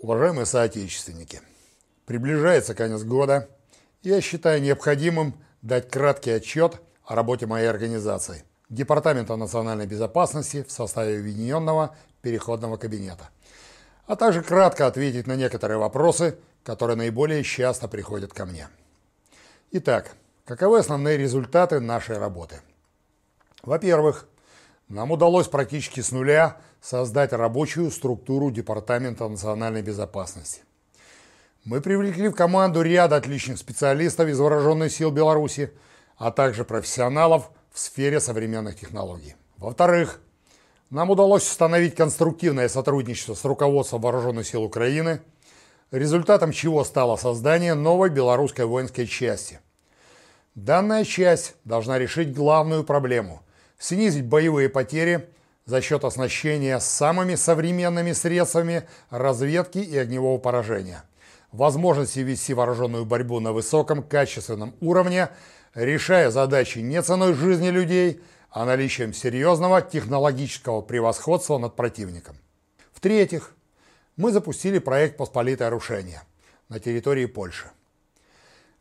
Уважаемые соотечественники, приближается конец года, я считаю необходимым дать краткий отчет о работе моей организации Департамента национальной безопасности в составе Объединенного переходного кабинета, а также кратко ответить на некоторые вопросы, которые наиболее часто приходят ко мне. Итак, каковы основные результаты нашей работы? Во-первых, нам удалось практически с нуля создать рабочую структуру Департамента национальной безопасности. Мы привлекли в команду ряд отличных специалистов из вооруженных сил Беларуси, а также профессионалов в сфере современных технологий. Во-вторых, нам удалось установить конструктивное сотрудничество с руководством Вооруженных сил Украины – результатом чего стало создание новой белорусской воинской части. Данная часть должна решить главную проблему – снизить боевые потери за счет оснащения самыми современными средствами разведки и огневого поражения, возможности вести вооруженную борьбу на высоком качественном уровне, решая задачи не ценой жизни людей, а наличием серьезного технологического превосходства над противником. В-третьих, мы запустили проект «Посполитое рушение» на территории Польши.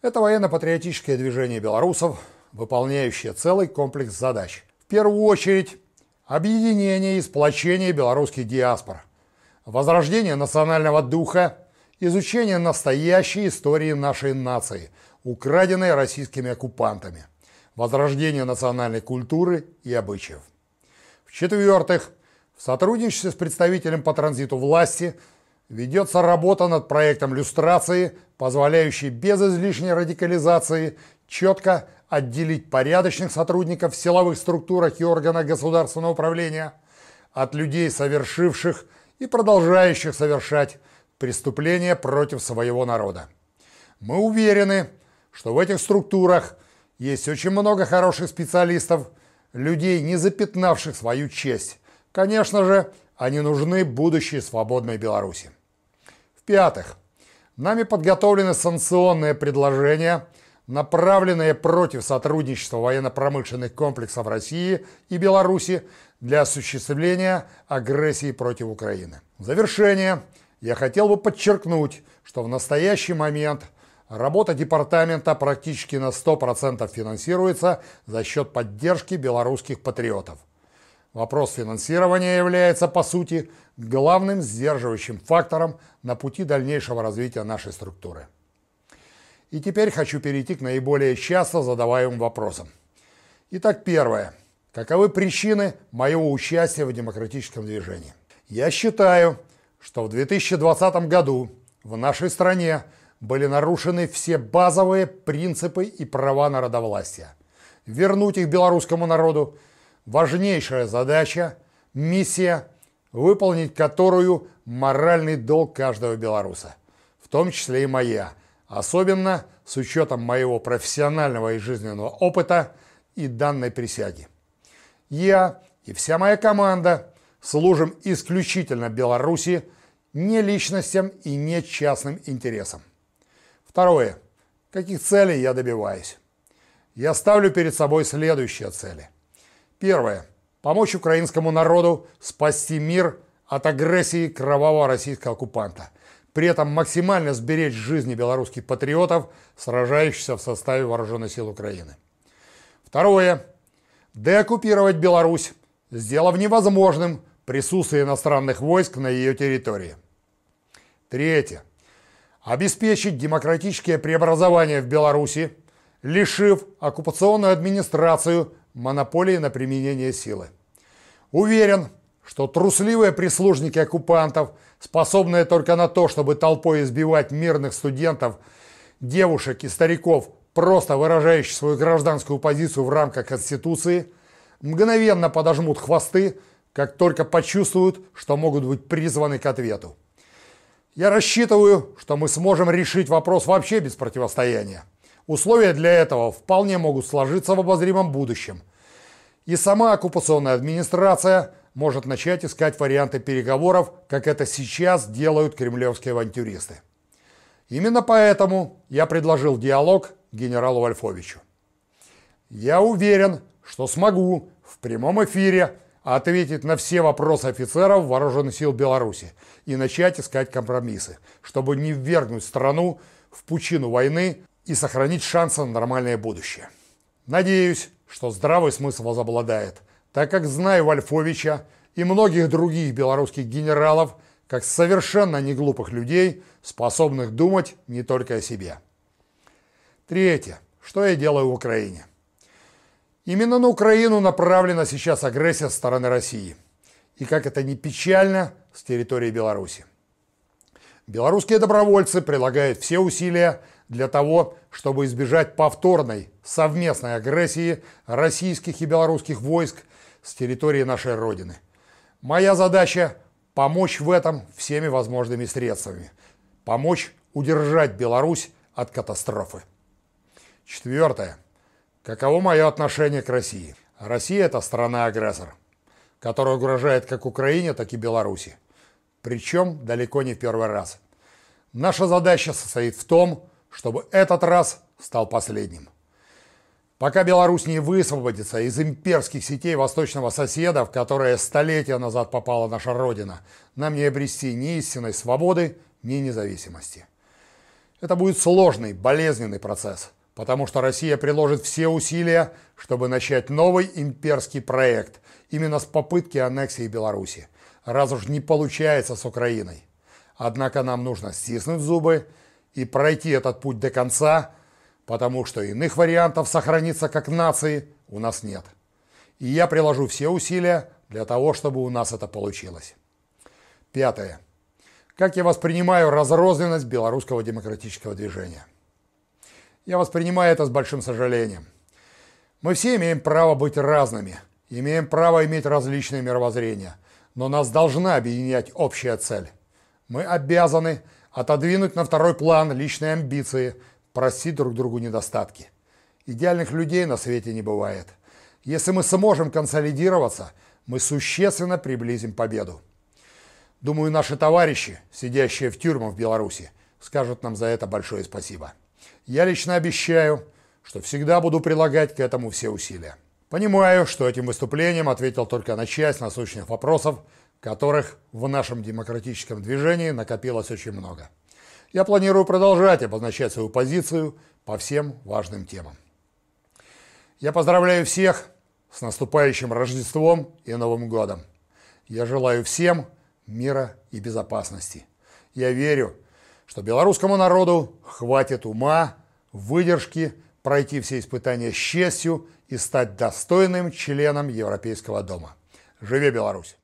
Это военно-патриотическое движение белорусов, выполняющее целый комплекс задач. В первую очередь, объединение и сплочение белорусских диаспор, возрождение национального духа, изучение настоящей истории нашей нации, украденной российскими оккупантами, возрождение национальной культуры и обычаев. В-четвертых, в сотрудничестве с представителем по транзиту власти ведется работа над проектом люстрации, позволяющей без излишней радикализации четко отделить порядочных сотрудников в силовых структурах и органах государственного управления от людей, совершивших и продолжающих совершать преступления против своего народа. Мы уверены, что в этих структурах есть очень много хороших специалистов, людей, не запятнавших свою честь, Конечно же, они нужны будущей свободной Беларуси. В-пятых, нами подготовлены санкционные предложения, направленные против сотрудничества военно-промышленных комплексов России и Беларуси для осуществления агрессии против Украины. В завершение я хотел бы подчеркнуть, что в настоящий момент работа департамента практически на 100% финансируется за счет поддержки белорусских патриотов. Вопрос финансирования является, по сути, главным сдерживающим фактором на пути дальнейшего развития нашей структуры. И теперь хочу перейти к наиболее часто задаваемым вопросам. Итак, первое. Каковы причины моего участия в демократическом движении? Я считаю, что в 2020 году в нашей стране были нарушены все базовые принципы и права народовластия. Вернуть их белорусскому народу важнейшая задача, миссия, выполнить которую моральный долг каждого белоруса, в том числе и моя, особенно с учетом моего профессионального и жизненного опыта и данной присяги. Я и вся моя команда служим исключительно Беларуси, не личностям и не частным интересам. Второе. Каких целей я добиваюсь? Я ставлю перед собой следующие цели – Первое. Помочь украинскому народу спасти мир от агрессии кровавого российского оккупанта. При этом максимально сберечь жизни белорусских патриотов, сражающихся в составе Вооруженных сил Украины. Второе. Деоккупировать Беларусь, сделав невозможным присутствие иностранных войск на ее территории. Третье. Обеспечить демократическое преобразование в Беларуси, лишив оккупационную администрацию монополии на применение силы. Уверен, что трусливые прислужники оккупантов, способные только на то, чтобы толпой избивать мирных студентов, девушек и стариков, просто выражающих свою гражданскую позицию в рамках Конституции, мгновенно подожмут хвосты, как только почувствуют, что могут быть призваны к ответу. Я рассчитываю, что мы сможем решить вопрос вообще без противостояния. Условия для этого вполне могут сложиться в обозримом будущем. И сама оккупационная администрация может начать искать варианты переговоров, как это сейчас делают кремлевские авантюристы. Именно поэтому я предложил диалог генералу Вольфовичу. Я уверен, что смогу в прямом эфире ответить на все вопросы офицеров вооруженных сил Беларуси и начать искать компромиссы, чтобы не ввергнуть страну в пучину войны и сохранить шансы на нормальное будущее. Надеюсь, что здравый смысл возобладает, так как знаю Вольфовича и многих других белорусских генералов как совершенно неглупых людей, способных думать не только о себе. Третье. Что я делаю в Украине? Именно на Украину направлена сейчас агрессия со стороны России. И как это не печально, с территории Беларуси. Белорусские добровольцы прилагают все усилия для того, чтобы избежать повторной совместной агрессии российских и белорусских войск с территории нашей Родины. Моя задача – помочь в этом всеми возможными средствами. Помочь удержать Беларусь от катастрофы. Четвертое. Каково мое отношение к России? Россия – это страна-агрессор, которая угрожает как Украине, так и Беларуси. Причем далеко не в первый раз. Наша задача состоит в том, чтобы этот раз стал последним. Пока Беларусь не высвободится из имперских сетей восточного соседа, в которые столетия назад попала наша Родина, нам не обрести ни истинной свободы, ни независимости. Это будет сложный, болезненный процесс, потому что Россия приложит все усилия, чтобы начать новый имперский проект именно с попытки аннексии Беларуси, раз уж не получается с Украиной. Однако нам нужно стиснуть зубы и пройти этот путь до конца, потому что иных вариантов сохраниться как нации у нас нет. И я приложу все усилия для того, чтобы у нас это получилось. Пятое. Как я воспринимаю разрозненность белорусского демократического движения? Я воспринимаю это с большим сожалением. Мы все имеем право быть разными, имеем право иметь различные мировоззрения, но нас должна объединять общая цель. Мы обязаны отодвинуть на второй план личные амбиции, простить друг другу недостатки. Идеальных людей на свете не бывает. Если мы сможем консолидироваться, мы существенно приблизим победу. Думаю, наши товарищи, сидящие в тюрьмах в Беларуси, скажут нам за это большое спасибо. Я лично обещаю, что всегда буду прилагать к этому все усилия. Понимаю, что этим выступлением ответил только на часть насущных вопросов, которых в нашем демократическом движении накопилось очень много. Я планирую продолжать обозначать свою позицию по всем важным темам. Я поздравляю всех с наступающим Рождеством и Новым годом. Я желаю всем мира и безопасности. Я верю, что белорусскому народу хватит ума, выдержки, пройти все испытания с честью и стать достойным членом Европейского дома. Живи Беларусь!